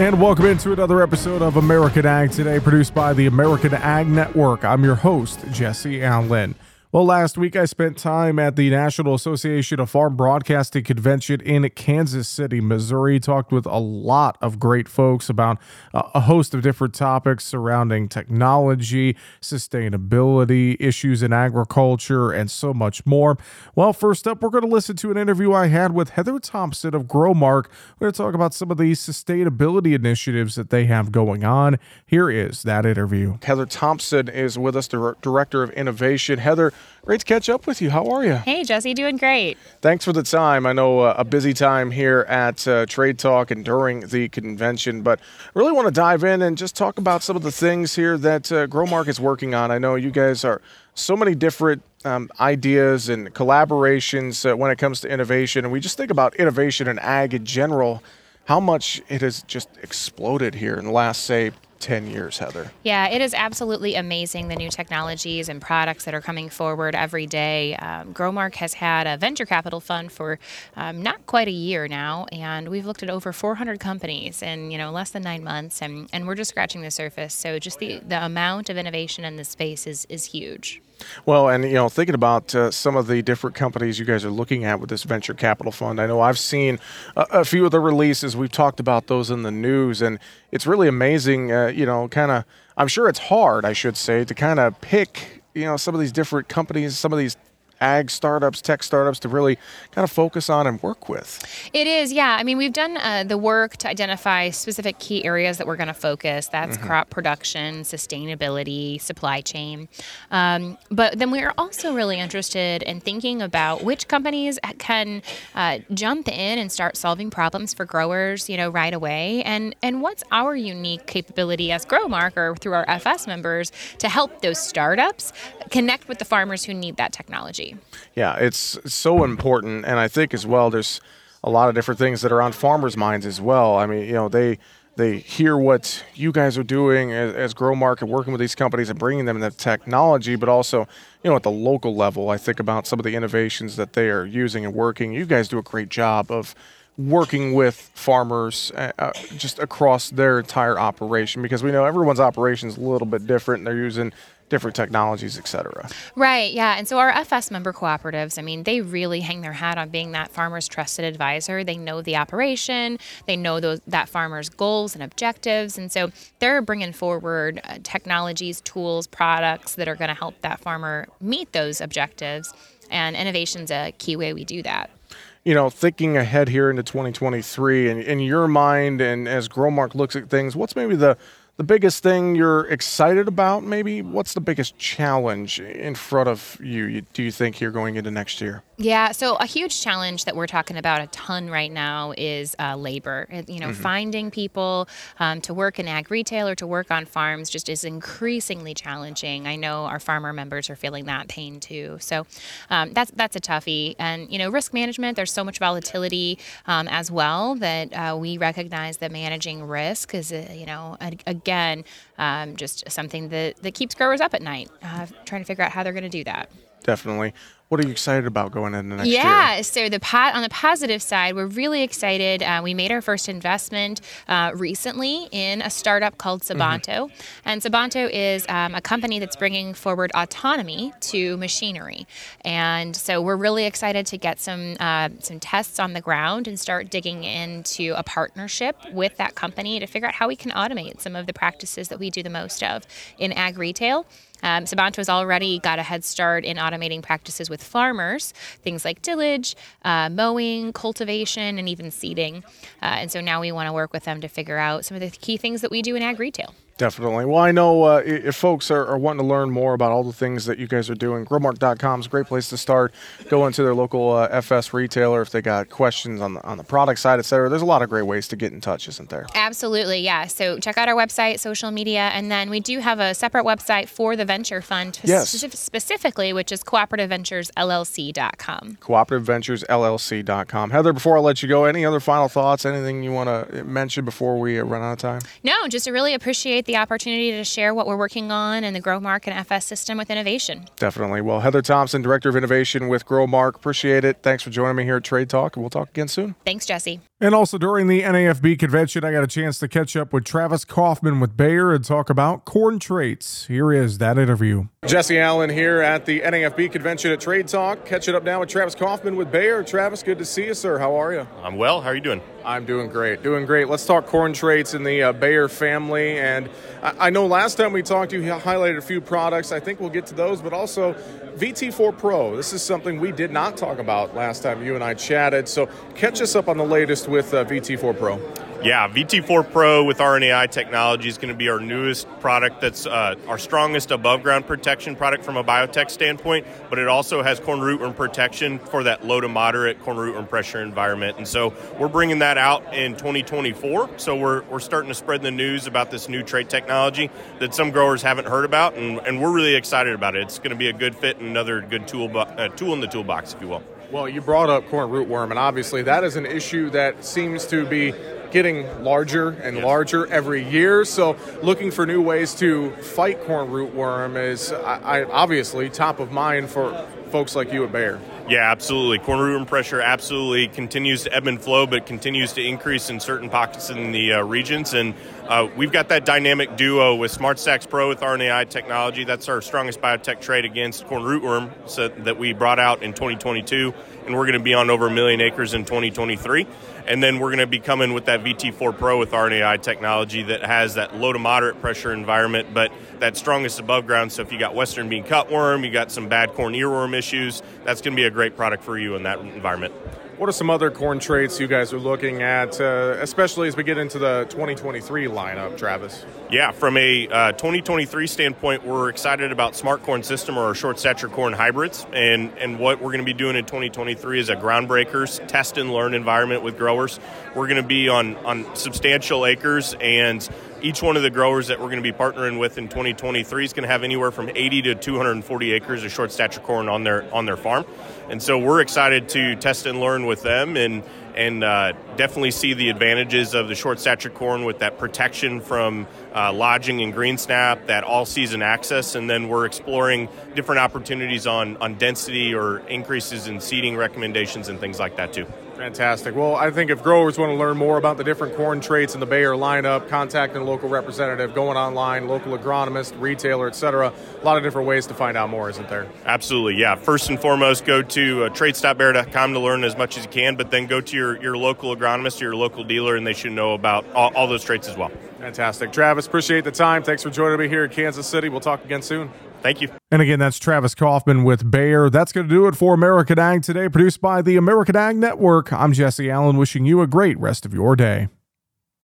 And welcome into another episode of American Ag Today, produced by the American Ag Network. I'm your host, Jesse Allen. Well, last week I spent time at the National Association of Farm Broadcasting Convention in Kansas City, Missouri. Talked with a lot of great folks about uh, a host of different topics surrounding technology, sustainability, issues in agriculture, and so much more. Well, first up, we're going to listen to an interview I had with Heather Thompson of Growmark. We're going to talk about some of the sustainability initiatives that they have going on. Here is that interview. Heather Thompson is with us, the Director of Innovation. Heather, Great to catch up with you. How are you? Hey, Jesse, doing great. Thanks for the time. I know uh, a busy time here at uh, Trade Talk and during the convention, but really want to dive in and just talk about some of the things here that uh, Growmark is working on. I know you guys are so many different um, ideas and collaborations uh, when it comes to innovation, and we just think about innovation and ag in general. How much it has just exploded here in the last, say, 10 years, Heather. Yeah, it is absolutely amazing the new technologies and products that are coming forward every day. Um, Growmark has had a venture capital fund for um, not quite a year now, and we've looked at over 400 companies in you know less than nine months, and, and we're just scratching the surface. So just the, the amount of innovation in this space is, is huge. Well, and you know, thinking about uh, some of the different companies you guys are looking at with this venture capital fund, I know I've seen a, a few of the releases. We've talked about those in the news, and it's really amazing. Uh, you know, kind of. I'm sure it's hard, I should say, to kind of pick you know some of these different companies, some of these ag startups, tech startups to really kind of focus on and work with? It is, yeah. I mean, we've done uh, the work to identify specific key areas that we're going to focus. That's mm-hmm. crop production, sustainability, supply chain. Um, but then we're also really interested in thinking about which companies can uh, jump in and start solving problems for growers, you know, right away, and and what's our unique capability as Growmark or through our FS members to help those startups connect with the farmers who need that technology. Yeah, it's so important, and I think as well, there's a lot of different things that are on farmers' minds as well. I mean, you know, they they hear what you guys are doing as, as Growmark and working with these companies and bringing them the technology, but also, you know, at the local level, I think about some of the innovations that they are using and working. You guys do a great job of working with farmers uh, uh just across their entire operation because we know everyone's operation is a little bit different. They're using different technologies, et cetera. Right, yeah. And so our FS member cooperatives, I mean, they really hang their hat on being that farmer's trusted advisor. They know the operation, they know those, that farmer's goals and objectives. And so they're bringing forward uh, technologies, tools, products that are going to help that farmer meet those objectives. And innovation's a key way we do that you know, thinking ahead here into 2023, and in your mind, and as Growmark looks at things, what's maybe the the biggest thing you're excited about maybe? What's the biggest challenge in front of you do you think you're going into next year? Yeah so a huge challenge that we're talking about a ton right now is uh, labor. You know mm-hmm. finding people um, to work in ag retail or to work on farms just is increasingly challenging. I know our farmer members are feeling that pain too. So um, that's that's a toughie. And you know risk management there's so much volatility um, as well that uh, we recognize that managing risk is a, you know a, a again, um, just something that, that keeps growers up at night, uh, trying to figure out how they're going to do that. Definitely. What are you excited about going into next yeah, year? Yeah, so the po- on the positive side, we're really excited. Uh, we made our first investment uh, recently in a startup called mm-hmm. Sabanto, mm-hmm. and Sabanto is um, a company that's bringing forward autonomy to machinery, and so we're really excited to get some uh, some tests on the ground and start digging into a partnership with that company to figure out how we can automate some of the practices that we do the most of in ag retail. Um, has already got a head start in automating practices with farmers, things like tillage, uh, mowing, cultivation, and even seeding. Uh, and so now we want to work with them to figure out some of the key things that we do in ag retail. Definitely. Well, I know uh, if folks are, are, wanting to learn more about all the things that you guys are doing, growmark.com is a great place to start. Go into their local uh, FS retailer if they got questions on the, on the product side, et cetera. There's a lot of great ways to get in touch, isn't there? Absolutely, yeah. So check out our website, social media, and then we do have a separate website for the venture fund yes. specifically, which is cooperativeventuresllc.com. Cooperativeventuresllc.com. Heather, before I let you go, any other final thoughts, anything you want to mention before we run out of time? No, just to really appreciate the opportunity to share what we're working on in the Growmark and FS system with innovation. Definitely. Well, Heather Thompson, Director of Innovation with Growmark, appreciate it. Thanks for joining me here at Trade Talk, and we'll talk again soon. Thanks, Jesse. And also during the NAFB convention, I got a chance to catch up with Travis Coffman with Bayer and talk about corn traits. Here is that interview. Jesse Allen here at the NAFB convention at Trade Talk. Catching up now with Travis Coffman with Bayer. Travis, good to see you, sir. How are you? I'm well. How are you doing? I'm doing great. Doing great. Let's talk corn traits in the uh, Bayer family. And I, I know last time we talked, you highlighted a few products. I think we'll get to those, but also VT4 Pro. This is something we did not talk about last time you and I chatted. So catch us up on the latest with uh, VT4 Pro. Yeah, VT4 Pro with RNAi technology is going to be our newest product that's uh, our strongest above ground protection product from a biotech standpoint, but it also has corn rootworm protection for that low to moderate corn rootworm pressure environment. And so we're bringing that out in 2024. So we're, we're starting to spread the news about this new trait technology that some growers haven't heard about, and, and we're really excited about it. It's going to be a good fit and another good tool, uh, tool in the toolbox, if you will. Well, you brought up corn rootworm, and obviously that is an issue that seems to be getting larger and yes. larger every year. So, looking for new ways to fight corn rootworm is I, I, obviously top of mind for folks like you at Bayer. Yeah, absolutely. Corn rootworm pressure absolutely continues to ebb and flow, but continues to increase in certain pockets in the uh, regions. And uh, we've got that dynamic duo with SmartStax Pro with RNAi technology. That's our strongest biotech trait against corn rootworm so that we brought out in 2022, and we're going to be on over a million acres in 2023. And then we're going to be coming with that VT4 Pro with RNAi technology that has that low to moderate pressure environment, but that strongest above ground. So if you got western bean cutworm, you got some bad corn earworm issues, that's going to be a great product for you in that environment. What are some other corn traits you guys are looking at, uh, especially as we get into the 2023 lineup, Travis? Yeah, from a uh, 2023 standpoint, we're excited about Smart Corn System or short stature corn hybrids. And, and what we're going to be doing in 2023 is a groundbreakers test and learn environment with growers. We're going to be on, on substantial acres and each one of the growers that we're going to be partnering with in 2023 is going to have anywhere from 80 to 240 acres of short stature corn on their on their farm, and so we're excited to test and learn with them and and uh, definitely see the advantages of the short stature corn with that protection from uh, lodging and green snap, that all season access, and then we're exploring different opportunities on on density or increases in seeding recommendations and things like that too. Fantastic. Well, I think if growers want to learn more about the different corn traits in the Bayer lineup, contacting a local representative, going online, local agronomist, retailer, etc. A lot of different ways to find out more, isn't there? Absolutely, yeah. First and foremost, go to uh, to learn as much as you can, but then go to your, your local agronomist or your local dealer, and they should know about all, all those traits as well. Fantastic. Travis, appreciate the time. Thanks for joining me here in Kansas City. We'll talk again soon. Thank you. And again, that's Travis Coffman with Bayer. That's going to do it for American Ag today, produced by the American Ag Network. I'm Jesse Allen, wishing you a great rest of your day.